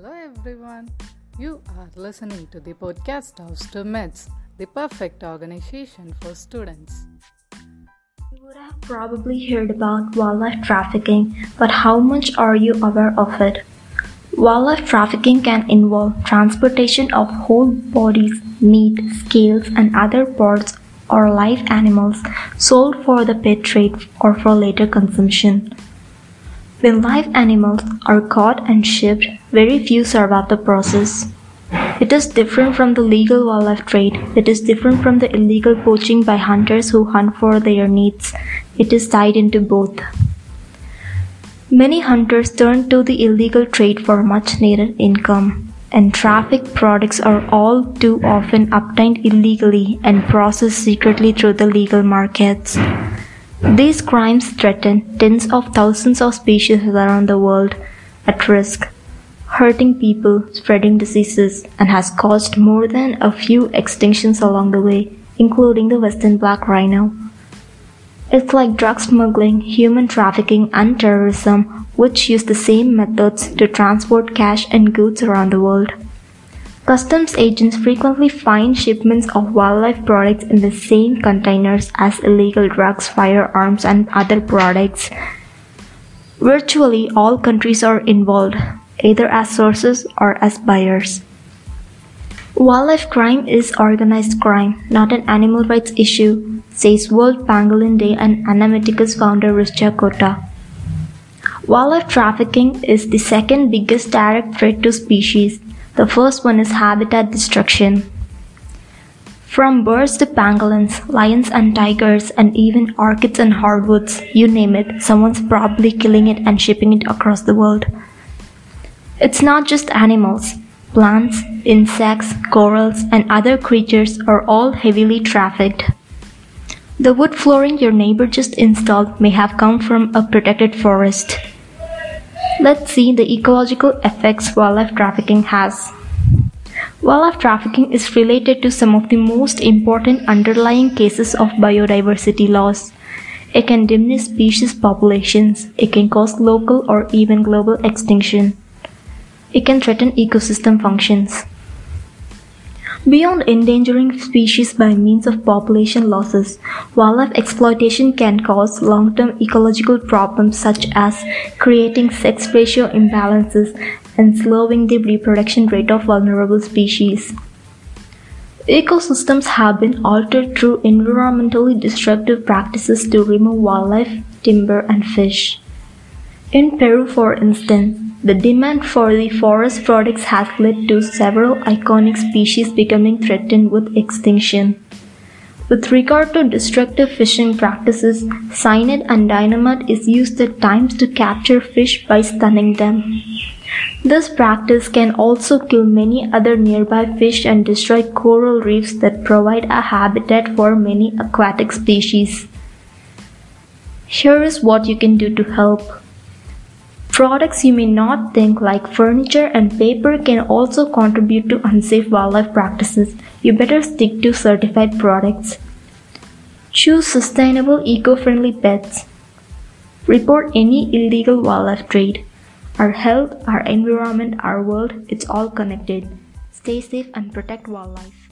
everyone. You are listening to the podcast of STUMEDS, the perfect organization for students. You would have probably heard about wildlife trafficking, but how much are you aware of it? Wildlife trafficking can involve transportation of whole bodies, meat, scales, and other parts or live animals sold for the pet trade or for later consumption. When live animals are caught and shipped, very few survive the process. It is different from the legal wildlife trade. It is different from the illegal poaching by hunters who hunt for their needs. It is tied into both. Many hunters turn to the illegal trade for much needed income, and trafficked products are all too often obtained illegally and processed secretly through the legal markets. These crimes threaten tens of thousands of species around the world at risk, hurting people, spreading diseases, and has caused more than a few extinctions along the way, including the western black rhino. It's like drug smuggling, human trafficking, and terrorism, which use the same methods to transport cash and goods around the world. Customs agents frequently find shipments of wildlife products in the same containers as illegal drugs, firearms, and other products. Virtually all countries are involved, either as sources or as buyers. Wildlife crime is organized crime, not an animal rights issue, says World Pangolin Day and Annamiticus founder Rhishja Cota. Wildlife trafficking is the second biggest direct threat to species the first one is habitat destruction. From birds to pangolins, lions and tigers, and even orchids and hardwoods, you name it, someone's probably killing it and shipping it across the world. It's not just animals. Plants, insects, corals, and other creatures are all heavily trafficked. The wood flooring your neighbor just installed may have come from a protected forest. Let's see the ecological effects wildlife trafficking has. Wildlife trafficking is related to some of the most important underlying cases of biodiversity loss. It can diminish species populations. It can cause local or even global extinction. It can threaten ecosystem functions. Beyond endangering species by means of population losses, wildlife exploitation can cause long-term ecological problems such as creating sex ratio imbalances and slowing the reproduction rate of vulnerable species. Ecosystems have been altered through environmentally destructive practices to remove wildlife, timber, and fish. In Peru, for instance, the demand for the forest products has led to several iconic species becoming threatened with extinction. With regard to destructive fishing practices, cyanide and dynamite is used at times to capture fish by stunning them. This practice can also kill many other nearby fish and destroy coral reefs that provide a habitat for many aquatic species. Here is what you can do to help. Products you may not think like furniture and paper can also contribute to unsafe wildlife practices. You better stick to certified products. Choose sustainable eco-friendly pets. Report any illegal wildlife trade. Our health, our environment, our world, it's all connected. Stay safe and protect wildlife.